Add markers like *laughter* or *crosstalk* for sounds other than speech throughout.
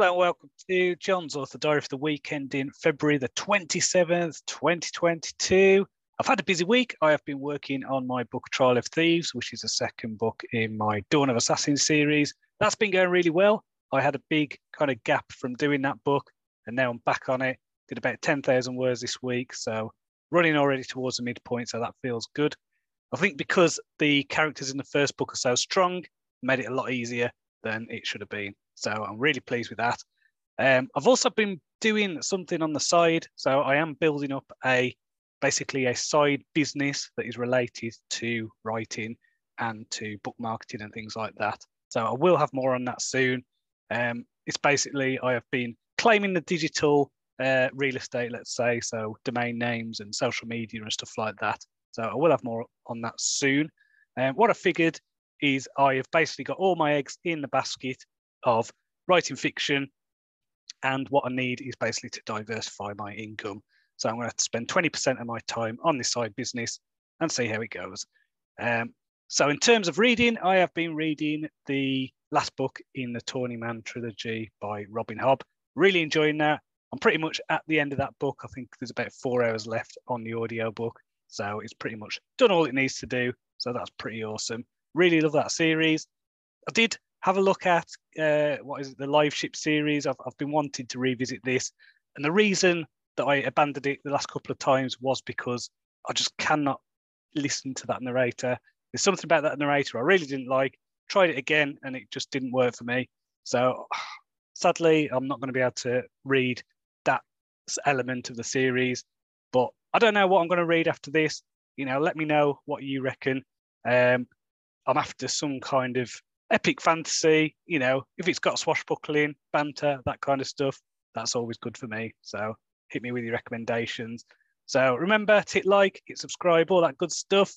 Hello and welcome to John's Author Diary for the weekend in February the 27th, 2022. I've had a busy week. I have been working on my book Trial of Thieves, which is the second book in my Dawn of Assassins series. That's been going really well. I had a big kind of gap from doing that book, and now I'm back on it. Did about 10,000 words this week, so running already towards the midpoint, so that feels good. I think because the characters in the first book are so strong, made it a lot easier than it should have been. So I'm really pleased with that. Um, I've also been doing something on the side. So I am building up a basically a side business that is related to writing and to book marketing and things like that. So I will have more on that soon. Um, it's basically I have been claiming the digital uh, real estate, let's say, so domain names and social media and stuff like that. So I will have more on that soon. Um, what I figured is I have basically got all my eggs in the basket of writing fiction. And what I need is basically to diversify my income. So I'm going to spend 20% of my time on this side business and see how it goes. Um, so in terms of reading, I have been reading the last book in the Tawny Man trilogy by Robin Hobb. Really enjoying that. I'm pretty much at the end of that book. I think there's about four hours left on the audio book. So it's pretty much done all it needs to do. So that's pretty awesome. Really love that series. I did have a look at uh, what is it, the Liveship series. I've, I've been wanting to revisit this, and the reason that I abandoned it the last couple of times was because I just cannot listen to that narrator. There's something about that narrator I really didn't like. Tried it again, and it just didn't work for me. So *sighs* sadly, I'm not going to be able to read that element of the series. But I don't know what I'm going to read after this. You know, let me know what you reckon. Um, I'm after some kind of epic fantasy, you know, if it's got swashbuckling, banter, that kind of stuff, that's always good for me. So hit me with your recommendations. So remember to hit like, hit subscribe, all that good stuff.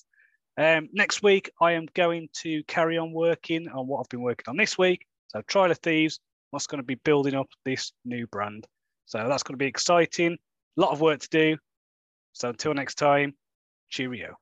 Um, next week, I am going to carry on working on what I've been working on this week. So Trial of Thieves, what's going to be building up this new brand. So that's going to be exciting. A lot of work to do. So until next time, cheerio.